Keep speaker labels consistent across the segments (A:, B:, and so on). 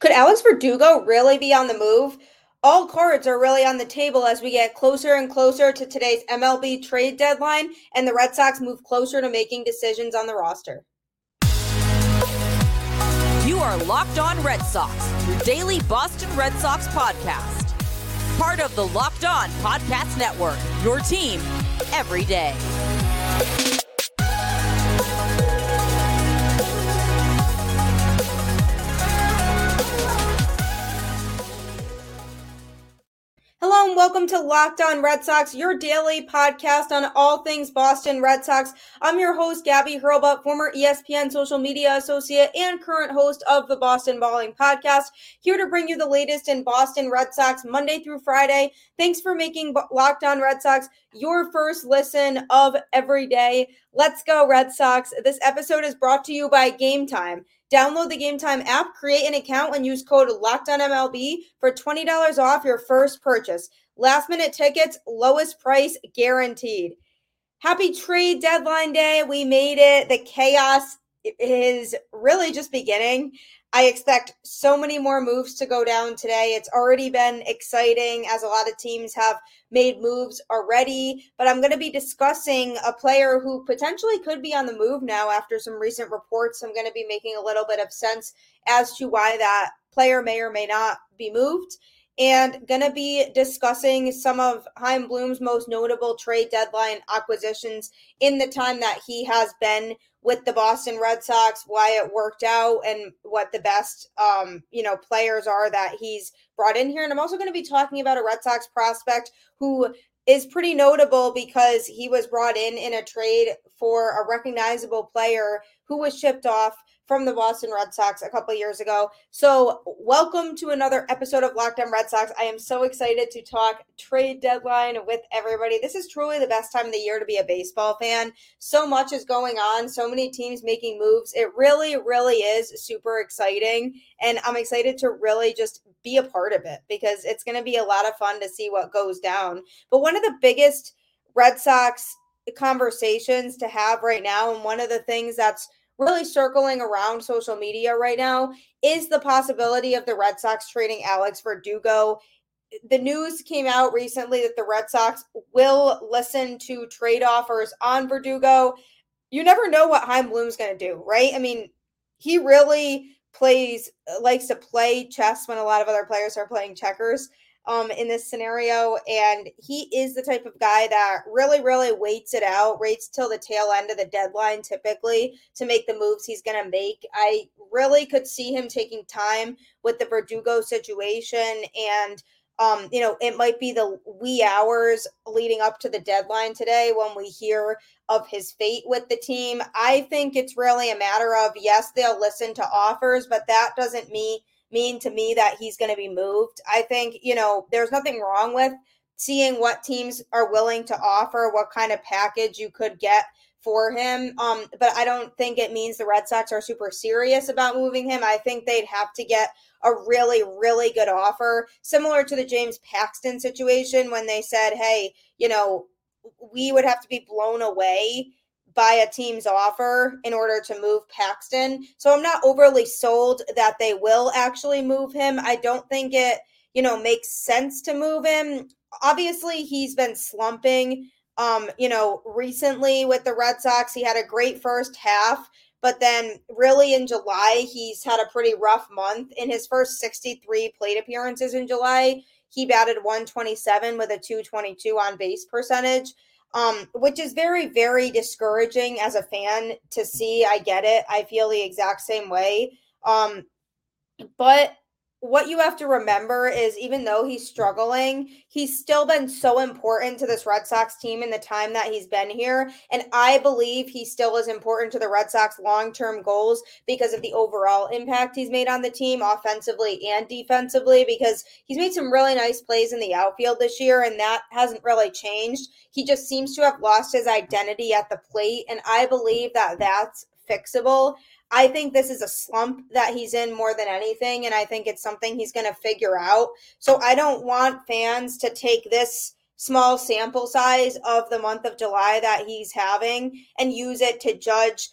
A: Could Alex Verdugo really be on the move? All cards are really on the table as we get closer and closer to today's MLB trade deadline and the Red Sox move closer to making decisions on the roster.
B: You are Locked On Red Sox, your daily Boston Red Sox podcast. Part of the Locked On Podcast Network, your team every day.
A: And welcome to Locked On Red Sox, your daily podcast on all things Boston Red Sox. I'm your host, Gabby Hurlbut, former ESPN social media associate and current host of the Boston Balling Podcast, here to bring you the latest in Boston Red Sox Monday through Friday. Thanks for making Locked On Red Sox your first listen of every day. Let's go, Red Sox. This episode is brought to you by Game Time. Download the Game Time app, create an account, and use code LOCKEDONMLB for $20 off your first purchase. Last minute tickets, lowest price guaranteed. Happy trade deadline day. We made it. The chaos is really just beginning. I expect so many more moves to go down today. It's already been exciting as a lot of teams have made moves already, but I'm going to be discussing a player who potentially could be on the move now after some recent reports. I'm going to be making a little bit of sense as to why that player may or may not be moved and going to be discussing some of Chaim Bloom's most notable trade deadline acquisitions in the time that he has been with the Boston Red Sox, why it worked out, and what the best um, you know players are that he's brought in here. And I'm also going to be talking about a Red Sox prospect who is pretty notable because he was brought in in a trade for a recognizable player who was shipped off from the Boston Red Sox a couple years ago. So, welcome to another episode of Locked On Red Sox. I am so excited to talk trade deadline with everybody. This is truly the best time of the year to be a baseball fan. So much is going on, so many teams making moves. It really, really is super exciting. And I'm excited to really just be a part of it because it's going to be a lot of fun to see what goes down. But one of the biggest Red Sox conversations to have right now, and one of the things that's really circling around social media right now is the possibility of the Red Sox trading Alex Verdugo. The news came out recently that the Red Sox will listen to trade offers on Verdugo. You never know what Chaim Bloom's going to do, right? I mean, he really plays likes to play chess when a lot of other players are playing checkers um, in this scenario. And he is the type of guy that really, really waits it out, waits till the tail end of the deadline typically to make the moves he's going to make. I really could see him taking time with the Verdugo situation and. Um, you know, it might be the wee hours leading up to the deadline today when we hear of his fate with the team. I think it's really a matter of yes, they'll listen to offers, but that doesn't mean mean to me that he's going to be moved. I think, you know, there's nothing wrong with seeing what teams are willing to offer, what kind of package you could get for him. Um, but I don't think it means the Red Sox are super serious about moving him. I think they'd have to get a really, really good offer, similar to the James Paxton situation when they said, hey, you know, we would have to be blown away by a team's offer in order to move Paxton. So I'm not overly sold that they will actually move him. I don't think it, you know, makes sense to move him. Obviously, he's been slumping um, you know, recently with the Red Sox. He had a great first half, but then really in July, he's had a pretty rough month. In his first 63 plate appearances in July, he batted 127 with a 222 on base percentage um, which is very, very discouraging as a fan to see. I get it. I feel the exact same way. Um, but what you have to remember is even though he's struggling, he's still been so important to this Red Sox team in the time that he's been here. And I believe he still is important to the Red Sox long term goals because of the overall impact he's made on the team, offensively and defensively, because he's made some really nice plays in the outfield this year, and that hasn't really changed. He just seems to have lost his identity at the plate. And I believe that that's fixable. I think this is a slump that he's in more than anything. And I think it's something he's going to figure out. So I don't want fans to take this small sample size of the month of July that he's having and use it to judge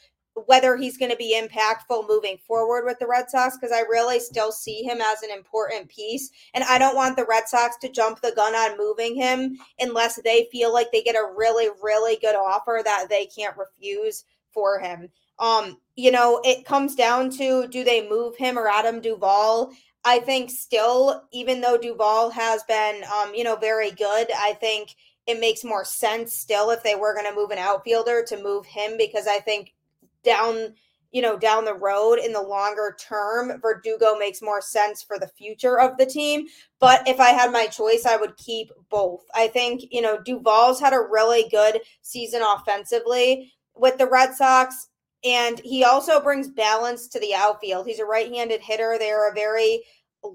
A: whether he's going to be impactful moving forward with the Red Sox because I really still see him as an important piece. And I don't want the Red Sox to jump the gun on moving him unless they feel like they get a really, really good offer that they can't refuse for him. Um, you know, it comes down to do they move him or Adam Duvall? I think still, even though Duvall has been, um, you know, very good, I think it makes more sense still if they were going to move an outfielder to move him because I think down you know down the road in the longer term verdugo makes more sense for the future of the team. But if i had my choice i would keep both. I think you know duvall's had a really good season offensively with the red sox and he also brings balance to the outfield he's a right-handed hitter they're a very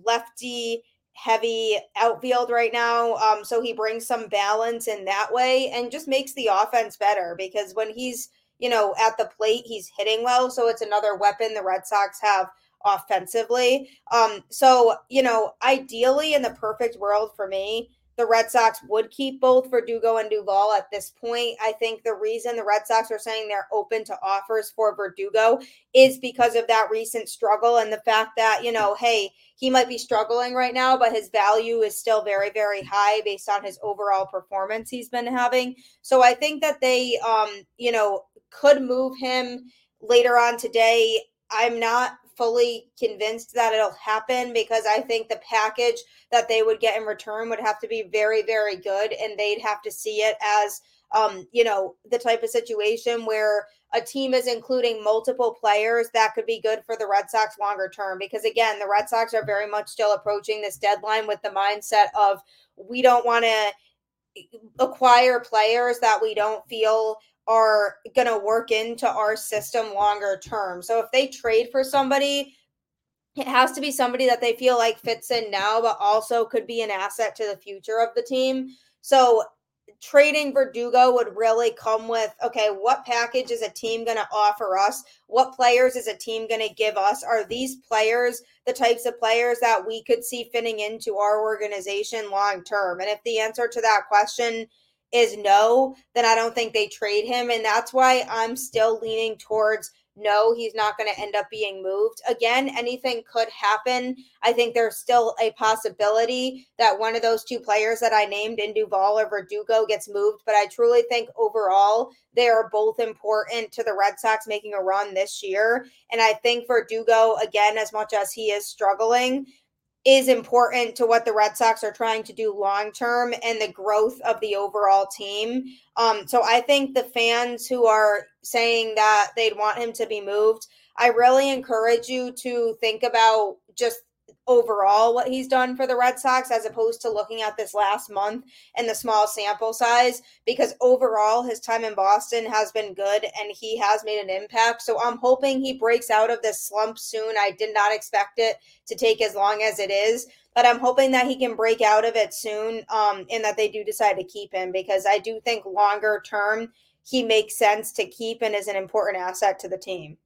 A: lefty heavy outfield right now um so he brings some balance in that way and just makes the offense better because when he's you know, at the plate, he's hitting well. So it's another weapon the Red Sox have offensively. Um, so, you know, ideally in the perfect world for me, the Red Sox would keep both Verdugo and Duvall at this point. I think the reason the Red Sox are saying they're open to offers for Verdugo is because of that recent struggle and the fact that, you know, hey, he might be struggling right now, but his value is still very, very high based on his overall performance he's been having. So I think that they, um, you know, could move him later on today. I'm not fully convinced that it'll happen because I think the package that they would get in return would have to be very, very good, and they'd have to see it as, um, you know, the type of situation where a team is including multiple players that could be good for the Red Sox longer term. Because again, the Red Sox are very much still approaching this deadline with the mindset of we don't want to acquire players that we don't feel are going to work into our system longer term. So if they trade for somebody, it has to be somebody that they feel like fits in now, but also could be an asset to the future of the team. So trading Verdugo would really come with okay, what package is a team going to offer us? What players is a team going to give us? Are these players the types of players that we could see fitting into our organization long term? And if the answer to that question is no, then I don't think they trade him. And that's why I'm still leaning towards no, he's not going to end up being moved. Again, anything could happen. I think there's still a possibility that one of those two players that I named in Duvall or Verdugo gets moved. But I truly think overall they are both important to the Red Sox making a run this year. And I think Verdugo, again, as much as he is struggling, is important to what the Red Sox are trying to do long term and the growth of the overall team. Um, so I think the fans who are saying that they'd want him to be moved, I really encourage you to think about just overall what he's done for the Red Sox as opposed to looking at this last month and the small sample size because overall his time in Boston has been good and he has made an impact. So I'm hoping he breaks out of this slump soon. I did not expect it to take as long as it is. But I'm hoping that he can break out of it soon um, and that they do decide to keep him because I do think longer term he makes sense to keep and is an important asset to the team.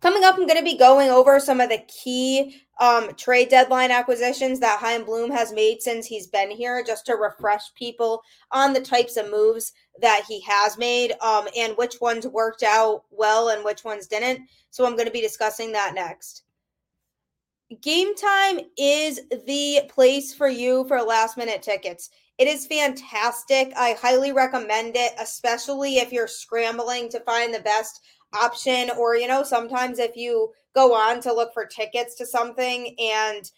A: Coming up, I'm going to be going over some of the key um, trade deadline acquisitions that Chaim Bloom has made since he's been here, just to refresh people on the types of moves that he has made um, and which ones worked out well and which ones didn't. So I'm going to be discussing that next. Game time is the place for you for last minute tickets. It is fantastic. I highly recommend it, especially if you're scrambling to find the best option or you know sometimes if you go on to look for tickets to something and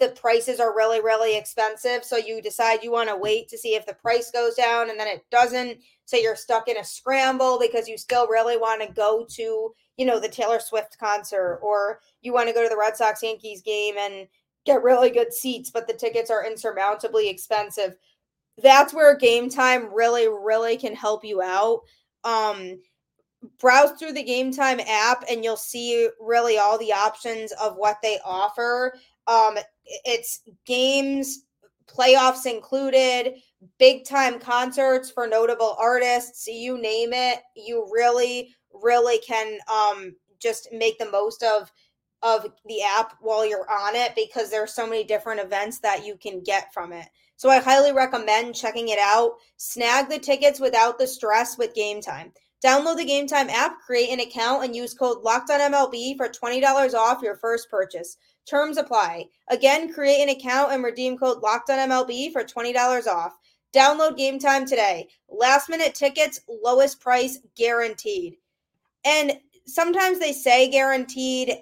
A: the prices are really really expensive so you decide you want to wait to see if the price goes down and then it doesn't so you're stuck in a scramble because you still really want to go to you know the Taylor Swift concert or you want to go to the Red Sox Yankees game and get really good seats but the tickets are insurmountably expensive. That's where game time really really can help you out. Um browse through the game time app and you'll see really all the options of what they offer um it's games playoffs included big time concerts for notable artists you name it you really really can um just make the most of of the app while you're on it because there's so many different events that you can get from it so I highly recommend checking it out. Snag the tickets without the stress with game time. Download the Game Time app, create an account, and use code LOCKEDONMLB for $20 off your first purchase. Terms apply. Again, create an account and redeem code LOCKEDONMLB for $20 off. Download Game Time today. Last minute tickets, lowest price guaranteed. And sometimes they say guaranteed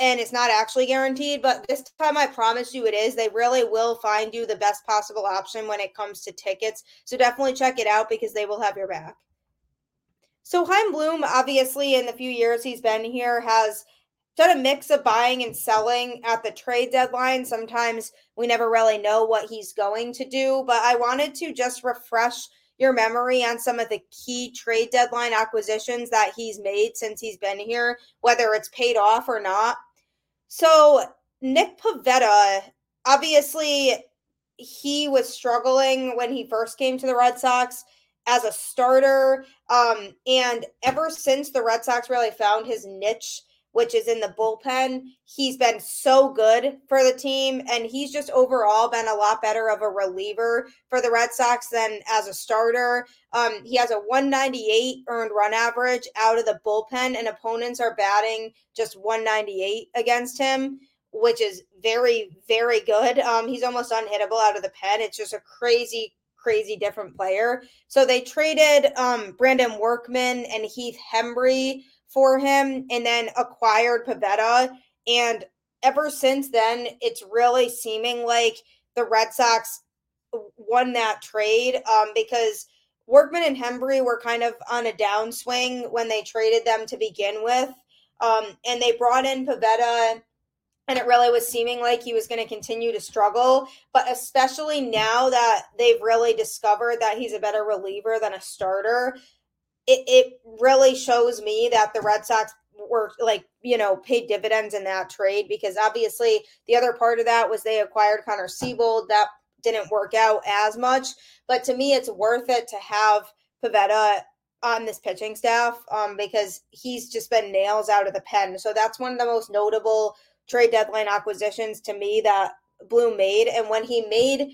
A: and it's not actually guaranteed, but this time I promise you it is. They really will find you the best possible option when it comes to tickets. So definitely check it out because they will have your back. So Chaim Bloom, obviously, in the few years he's been here, has done a mix of buying and selling at the trade deadline. Sometimes we never really know what he's going to do, but I wanted to just refresh your memory on some of the key trade deadline acquisitions that he's made since he's been here, whether it's paid off or not. So, Nick Pivetta, obviously, he was struggling when he first came to the Red Sox as a starter. Um, and ever since the Red Sox really found his niche, which is in the bullpen, he's been so good for the team. And he's just overall been a lot better of a reliever for the Red Sox than as a starter. Um, he has a 198 earned run average out of the bullpen, and opponents are batting just 198 against him which is very, very good. Um, he's almost unhittable out of the pen. It's just a crazy, crazy different player. So they traded um, Brandon Workman and Heath Hembree for him and then acquired Pivetta. And ever since then, it's really seeming like the Red Sox won that trade um, because Workman and Hembree were kind of on a downswing when they traded them to begin with. Um, and they brought in Pivetta and it really was seeming like he was going to continue to struggle. But especially now that they've really discovered that he's a better reliever than a starter, it, it really shows me that the Red Sox were like, you know, paid dividends in that trade because obviously the other part of that was they acquired Connor Seabold. That didn't work out as much. But to me, it's worth it to have Pivetta on this pitching staff um, because he's just been nails out of the pen. So that's one of the most notable trade deadline acquisitions to me that Bloom made. And when he made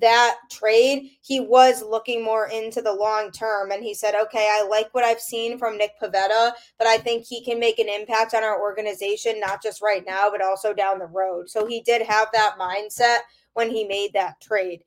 A: that trade, he was looking more into the long term. And he said, okay, I like what I've seen from Nick Pivetta, but I think he can make an impact on our organization, not just right now, but also down the road. So he did have that mindset when he made that trade.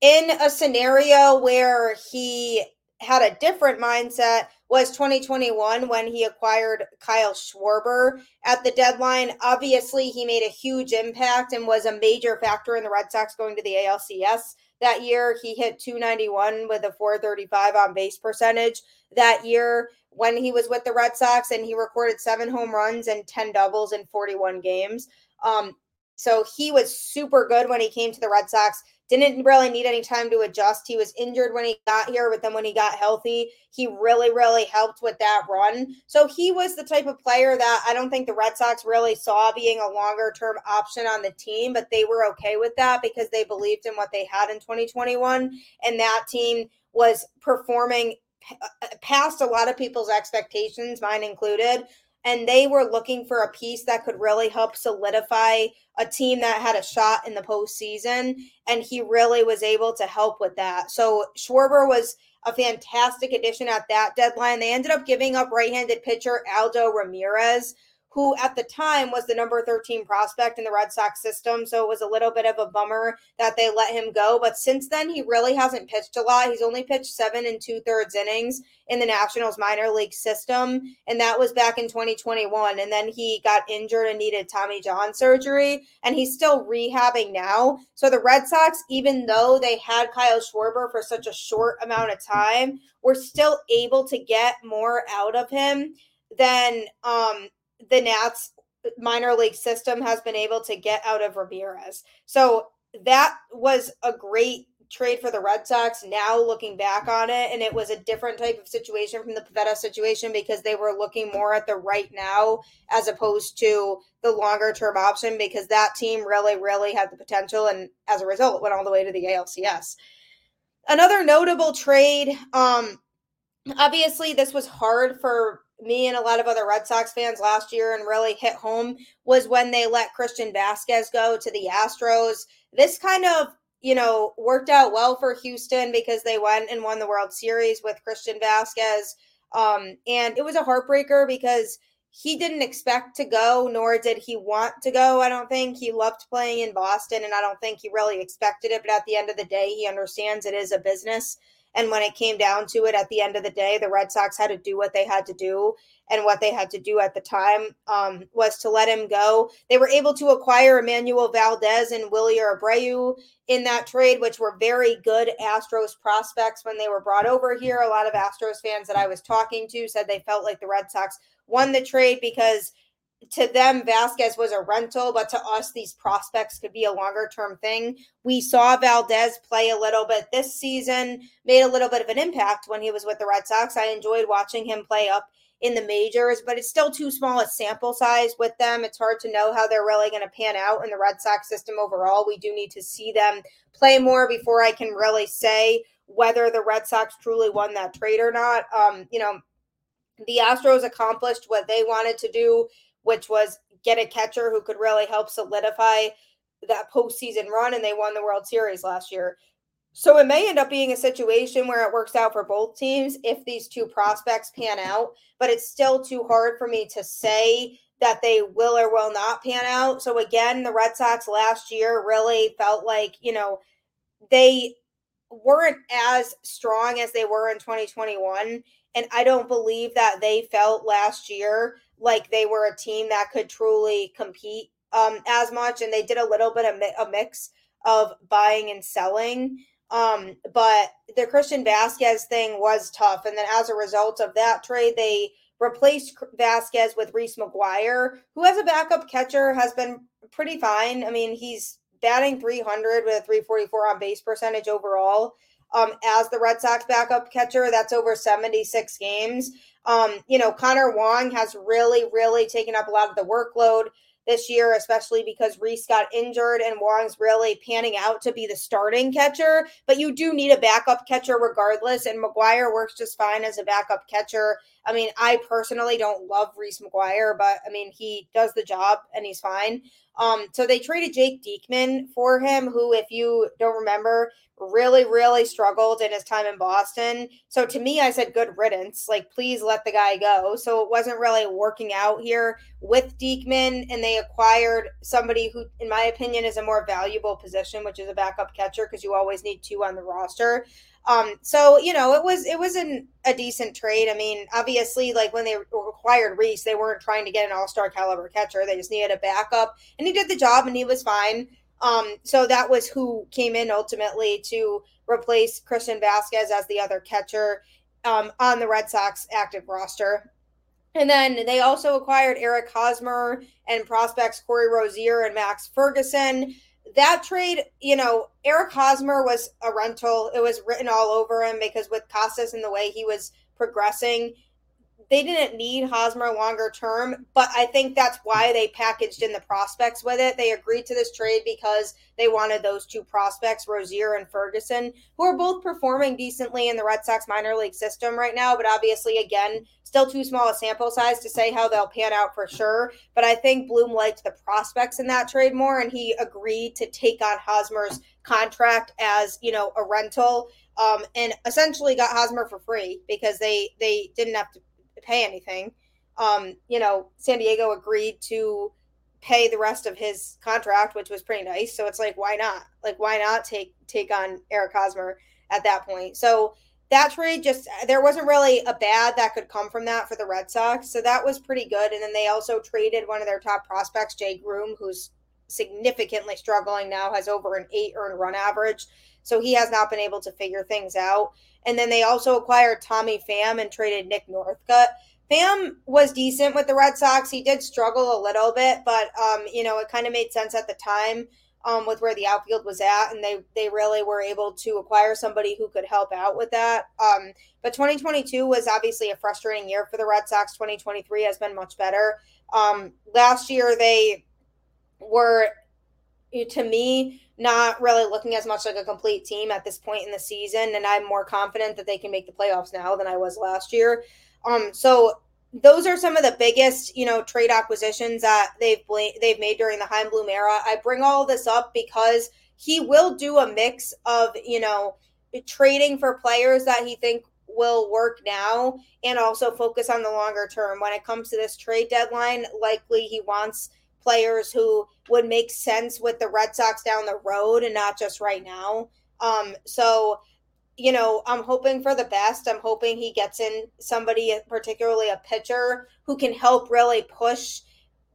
A: In a scenario where he had a different mindset, was 2021 when he acquired Kyle Schwarber at the deadline. Obviously, he made a huge impact and was a major factor in the Red Sox going to the ALCS that year. He hit 291 with a 435 on base percentage that year when he was with the Red Sox, and he recorded seven home runs and 10 doubles in 41 games. Um, so he was super good when he came to the Red Sox didn't really need any time to adjust. He was injured when he got here, but then when he got healthy, he really, really helped with that run. So he was the type of player that I don't think the Red Sox really saw being a longer term option on the team, but they were okay with that because they believed in what they had in 2021. And that team was performing uh, uh, past a lot of people's expectations, mine included and they were looking for a piece that could really help solidify a team that had a shot in the postseason. And he really was able to help with that. So Schwarber was a fantastic addition at that deadline. They ended up giving up right handed pitcher Aldo Ramirez who at the time was the number 13 prospect in the Red Sox system. So it was a little bit of a bummer that they let him go. But since then, he really hasn't pitched a lot. He's only pitched seven and two thirds innings in the Nationals minor league system. And that was back in 2021. And then he got injured and needed Tommy John surgery. And he's still rehabbing now. So the Red Sox, even though they had Kyle Schwarber for such a short amount of time, were still able to get more out of him than um the Nats minor league system has been able to get out of Ramirez. So that was a great trade for the Red Sox now looking back on it. And it was a different type of situation from the Pivetta situation because they were looking more at the right now as opposed to the longer term option because that team really, really had the potential. And as a result, went all the way to the ALCS. Another notable trade, um, obviously, this was hard for me and a lot of other Red Sox fans last year and really hit home was when they let Christian Vázquez go to the Astros. This kind of you know, worked out well for Houston because they went and won the World Series with Christian Vázquez. Um, and it was a heartbreaker because he didn't expect to go, nor did he want to go. I don't think he loved playing in Boston, and I don't think he really expected it. But at the end of the day, he understands it is a business. And when it came down to it, at the end of the day, the Red Sox had to do what they had to do. And what they had to do at the time um, was to let him go. They were able to acquire Enmanuel Valdez and Wilyer Abreu in that trade, which were very good Astros prospects when they were brought over here. A lot of Astros fans that I was talking to said they felt like the Red Sox won the trade because to them, Vázquez was a rental, but to us, these prospects could be a longer term thing. We saw Valdez play a little bit this season, made a little bit of an impact when he was with the Red Sox. I enjoyed watching him play up in the majors, but it's still too small a sample size with them. It's hard to know how they're really going to pan out in the Red Sox system overall. We do need to see them play more before I can really say whether the Red Sox truly won that trade or not. Um, you know, the Astros accomplished what they wanted to do, which was get a catcher who could really help solidify that postseason run, and they won the World Series last year. So it may end up being a situation where it works out for both teams if these two prospects pan out, but it's still too hard for me to say that they will or will not pan out. So again, the Red Sox last year really felt like, you know, they weren't as strong as they were in 2021 and I don't believe that they felt last year like they were a team that could truly compete um, as much. And they did a little bit of mi- a mix of buying and selling. Um, but the Christian Vázquez thing was tough. And then as a result of that trade, they replaced Vázquez with Reese McGuire, who as a backup catcher has been pretty fine. I mean, he's batting 300 with a 344 on base percentage overall um, as the Red Sox backup catcher. That's over 76 games. Um, you know, Connor Wong has really, really taken up a lot of the workload this year, especially because Reese got injured and Wong's really panning out to be the starting catcher. But you do need a backup catcher regardless, and McGuire works just fine as a backup catcher. I mean, I personally don't love Reese McGuire, but I mean, he does the job and he's fine. Um, so they traded Jake Diekman for him, who, if you don't remember, really, really struggled in his time in Boston. So to me, I said, good riddance. Like, please let the guy go. So it wasn't really working out here with Diekman, and they acquired somebody who, in my opinion, is a more valuable position, which is a backup catcher, because you always need two on the roster. Um, so you know, it was it was an, a decent trade. I mean, obviously, like when they acquired Reese, they weren't trying to get an all star caliber catcher. They just needed a backup, and he did the job, and he was fine. Um, so that was who came in ultimately to replace Christian Vázquez as the other catcher um, on the Red Sox active roster. And then they also acquired Eric Hosmer and prospects Corey Rosier and Max Ferguson. That trade, you know, Eric Hosmer was a rental. It was written all over him because with Casas and the way he was progressing, they didn't need Hosmer longer term, but I think that's why they packaged in the prospects with it. They agreed to this trade because they wanted those two prospects, Rosier and Ferguson, who are both performing decently in the Red Sox minor league system right now, but obviously, again, still too small a sample size to say how they'll pan out for sure. But I think Bloom liked the prospects in that trade more, and he agreed to take on Hosmer's contract as, you know, a rental. Um, and essentially got Hosmer for free because they they didn't have to pay anything. Um, you know, San Diego agreed to pay the rest of his contract, which was pretty nice. So it's like, why not? Like, why not take take on Eric Hosmer at that point? So that trade just there wasn't really a bad that could come from that for the Red Sox. So that was pretty good. And then they also traded one of their top prospects, Jay Groome, who's significantly struggling now, has over an eight earned run average. So he has not been able to figure things out. And then they also acquired Tommy Pham and traded Nick Northcut. Pham was decent with the Red Sox. He did struggle a little bit, but um, you know, it kind of made sense at the time um, with where the outfield was at, and they they really were able to acquire somebody who could help out with that. Um, but 2022 was obviously a frustrating year for the Red Sox. 2023 has been much better. Um, last year they were, to me, not really looking as much like a complete team at this point in the season, and I'm more confident that they can make the playoffs now than I was last year. Um, so those are some of the biggest, you know, trade acquisitions that they've they've made during the Chaim Bloom era. I bring all this up because he will do a mix of, you know, trading for players that he think will work now and also focus on the longer term. When it comes to this trade deadline, likely he wants players who would make sense with the Red Sox down the road and not just right now. Um, so, you know, I'm hoping for the best. I'm hoping he gets in somebody, particularly a pitcher, who can help really push,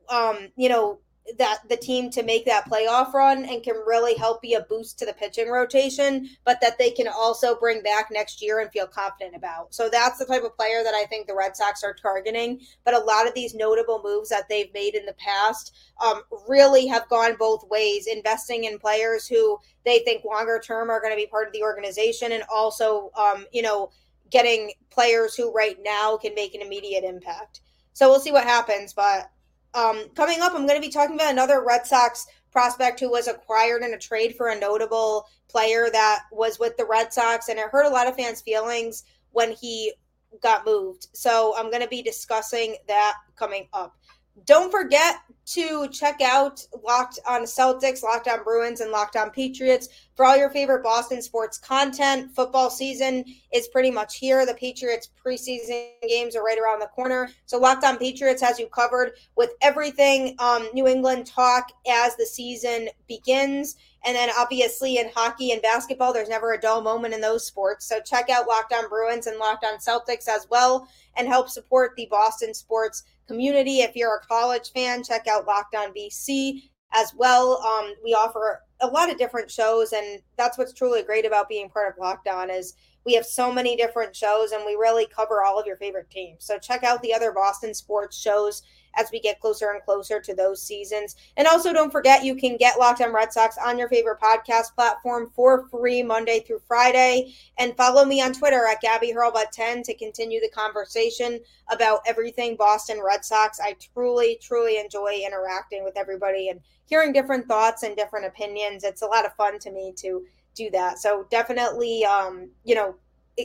A: um, you know, that the team to make that playoff run and can really help be a boost to the pitching rotation, but that they can also bring back next year and feel confident about. So that's the type of player that I think the Red Sox are targeting. But a lot of these notable moves that they've made in the past um, really have gone both ways, investing in players who they think longer term are going to be part of the organization and also, um, you know, getting players who right now can make an immediate impact. So we'll see what happens, but um, coming up, I'm going to be talking about another Red Sox prospect who was acquired in a trade for a notable player that was with the Red Sox, and it hurt a lot of fans' feelings when he got moved. So I'm going to be discussing that coming up. Don't forget to check out Locked on Celtics, Locked on Bruins, and Locked on Patriots for all your favorite Boston sports content. Football season is pretty much here. The Patriots preseason games are right around the corner. So Locked on Patriots has you covered with everything um, New England talk as the season begins. And then obviously in hockey and basketball, there's never a dull moment in those sports. So check out Locked on Bruins and Locked on Celtics as well and help support the Boston sports community. If you're a college fan, check out Locked On BC as well. Um, we offer a lot of different shows, and that's what's truly great about being part of Locked On is we have so many different shows, and we really cover all of your favorite teams. So check out the other Boston sports shows as we get closer and closer to those seasons. And also, don't forget you can get Locked On Red Sox on your favorite podcast platform for free Monday through Friday. And follow me on Twitter at Gabby Hurlbut10 to continue the conversation about everything Boston Red Sox. I truly, truly enjoy interacting with everybody and hearing different thoughts and different opinions. It's a lot of fun to me to do that. So definitely, um, you know,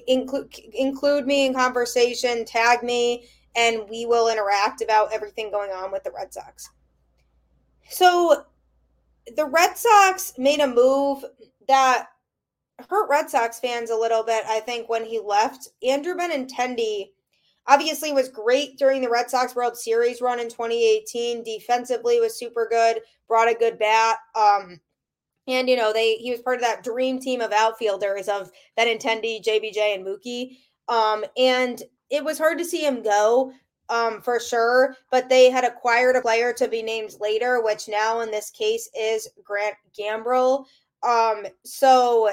A: include include me in conversation, tag me, and we will interact about everything going on with the Red Sox. So the Red Sox made a move that hurt Red Sox fans a little bit, I think, when he left. Andrew Benintendi obviously was great during the Red Sox World Series run in 2018. Defensively was super good, brought a good bat. Um, and you know, they he was part of that dream team of outfielders of Benintendi, JBJ, and Mookie. Um, and it was hard to see him go um, for sure, but they had acquired a player to be named later, which now in this case is Grant Gambrell. Um, so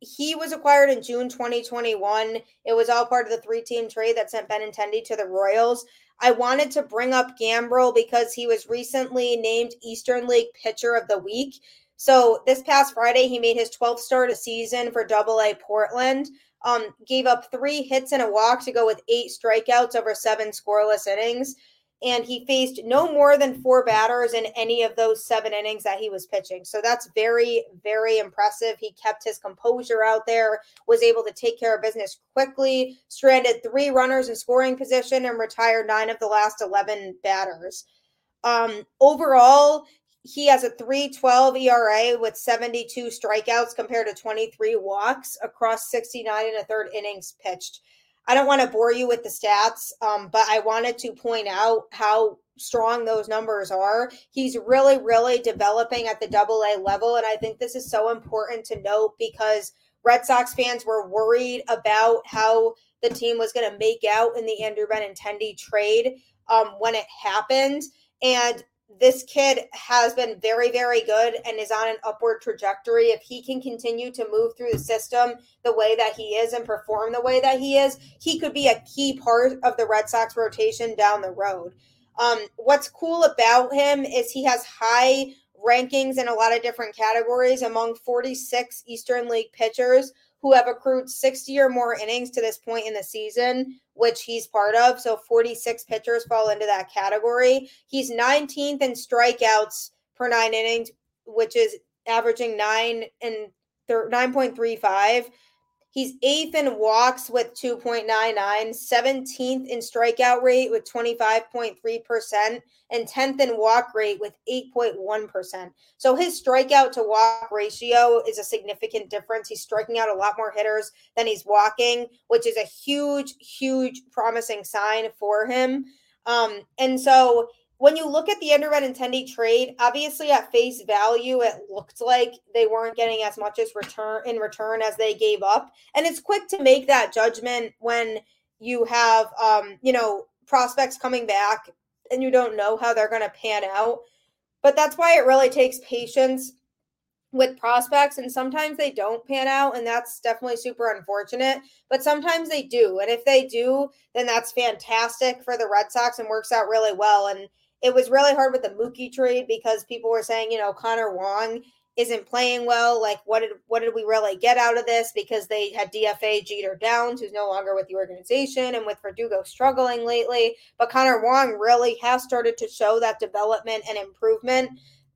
A: he was acquired in June 2021. It was all part of the three team trade that sent Benintendi to the Royals. I wanted to bring up Gambrell because he was recently named Eastern League Pitcher of the Week. So this past Friday, he made his 12th start of season for Double A Portland um, gave up three hits and a walk to go with eight strikeouts over seven scoreless innings. And he faced no more than four batters in any of those seven innings that he was pitching. So that's very, very impressive. He kept his composure out there, was able to take care of business quickly, stranded three runners in scoring position, and retired nine of the last 11 batters. Um, overall, he has a 312 ERA with 72 strikeouts compared to 23 walks across 69 and a third innings pitched. I don't want to bore you with the stats, um, but I wanted to point out how strong those numbers are. He's really, really developing at the double A level. And I think this is so important to note because Red Sox fans were worried about how the team was going to make out in the Andrew Benintendi trade um, when it happened. And this kid has been very, very good and is on an upward trajectory. If he can continue to move through the system the way that he is and perform the way that he is, he could be a key part of the Red Sox rotation down the road. Um, what's cool about him is he has high rankings in a lot of different categories among 46 Eastern League pitchers who have accrued 60 or more innings to this point in the season, which he's part of. So 46 pitchers fall into that category. He's 19th in strikeouts per nine innings, which is averaging nine and 9.35. He's eighth in walks with 2.99, 17th in strikeout rate with 25.3%, and 10th in walk rate with 8.1%. So his strikeout to walk ratio is a significant difference. He's striking out a lot more hitters than he's walking, which is a huge, huge promising sign for him. Um, and so when you look at the Andrew Benintendi trade, obviously at face value, it looked like they weren't getting as much as return in return as they gave up. And it's quick to make that judgment when you have um, you know, prospects coming back and you don't know how they're gonna pan out. But that's why it really takes patience with prospects and sometimes they don't pan out and that's definitely super unfortunate but sometimes they do and if they do then that's fantastic for the red sox and works out really well and it was really hard with the Mookie trade because people were saying, you know, Connor Wong isn't playing well. Like, what did what did we really get out of this? Because they had DFA Jeter Downs, who's no longer with the organization, and with Verdugo struggling lately. But Connor Wong really has started to show that development and improvement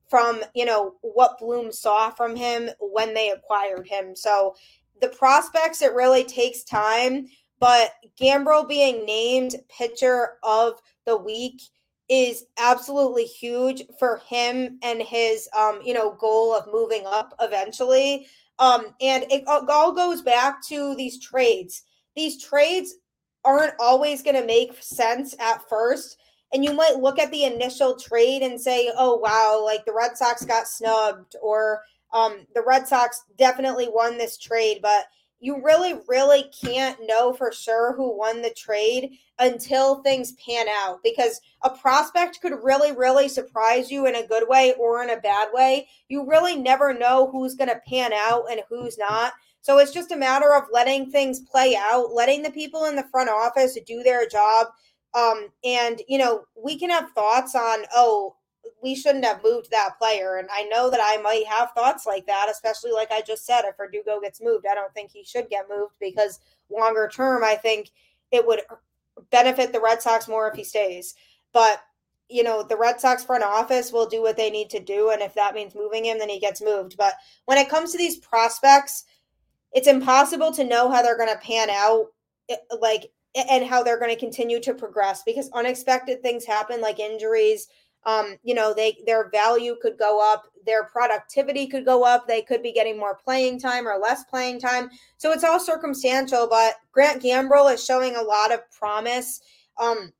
A: from you know what Bloom saw from him when they acquired him. So the prospects, it really takes time. But Gambrell being named pitcher of the week is absolutely huge for him and his um you know goal of moving up eventually. Um and it all goes back to these trades. These trades aren't always going to make sense at first and you might look at the initial trade and say oh wow like the red sox got snubbed or um the red sox definitely won this trade but you really, really can't know for sure who won the trade until things pan out because a prospect could really, really surprise you in a good way or in a bad way. You really never know who's going to pan out and who's not. So it's just a matter of letting things play out, letting the people in the front office do their job. Um, and, you know, we can have thoughts on, oh, we shouldn't have moved that player. And I know that I might have thoughts like that, especially like I just said, if Verdugo gets moved, I don't think he should get moved because longer term, I think it would benefit the Red Sox more if he stays. But you know, the Red Sox front office will do what they need to do. And if that means moving him, then he gets moved. But when it comes to these prospects, it's impossible to know how they're going to pan out. Eh, like, and how they're going to continue to progress because unexpected things happen like injuries um, you know, they their value could go up, their productivity could go up, they could be getting more playing time or less playing time. So it's all circumstantial, but Grant Gambrell is showing a lot of promise. Um,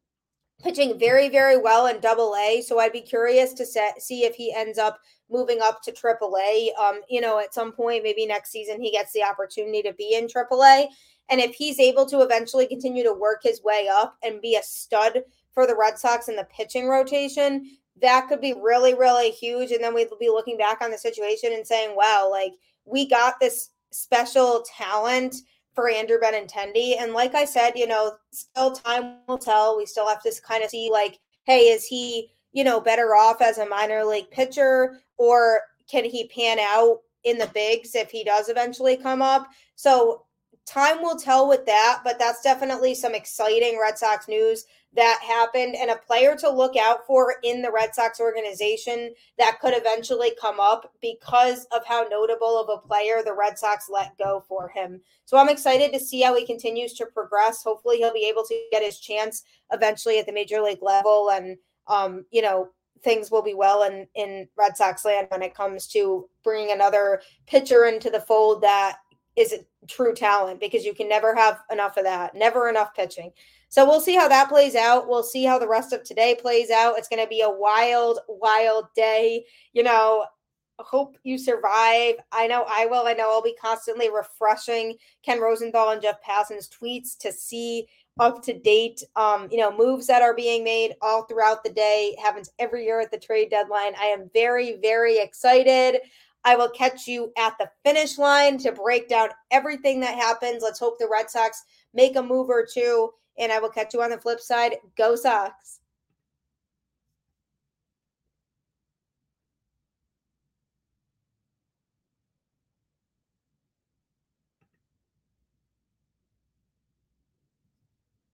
A: pitching very, very well in double A. So I'd be curious to set, see if he ends up moving up to triple A. Um, you know, at some point, maybe next season, he gets the opportunity to be in triple A. And if he's able to eventually continue to work his way up and be a stud for the Red Sox in the pitching rotation, that could be really, really huge. And then we'd be looking back on the situation and saying, wow, like we got this special talent for Andrew Benintendi. And like I said, you know, still time will tell. We still have to kind of see, like, hey, is he, you know, better off as a minor league pitcher or can he pan out in the bigs if he does eventually come up? So time will tell with that, but that's definitely some exciting Red Sox news that happened and a player to look out for in the Red Sox organization that could eventually come up because of how notable of a player the Red Sox let go for him. So I'm excited to see how he continues to progress. Hopefully he'll be able to get his chance eventually at the major league level and um, you know, things will be well in in Red Sox land when it comes to bringing another pitcher into the fold that is true talent because you can never have enough of that. Never enough pitching. So we'll see how that plays out. We'll see how the rest of today plays out. It's going to be a wild, wild day. You know, hope you survive. I know I will. I know I'll be constantly refreshing Ken Rosenthal and Jeff Passan's tweets to see up to date um, you know, moves that are being made all throughout the day. It happens every year at the trade deadline. I am very, very excited. I will catch you at the finish line to break down everything that happens. Let's hope the Red Sox make a move or two and I will catch you on the flip side. Go Sox.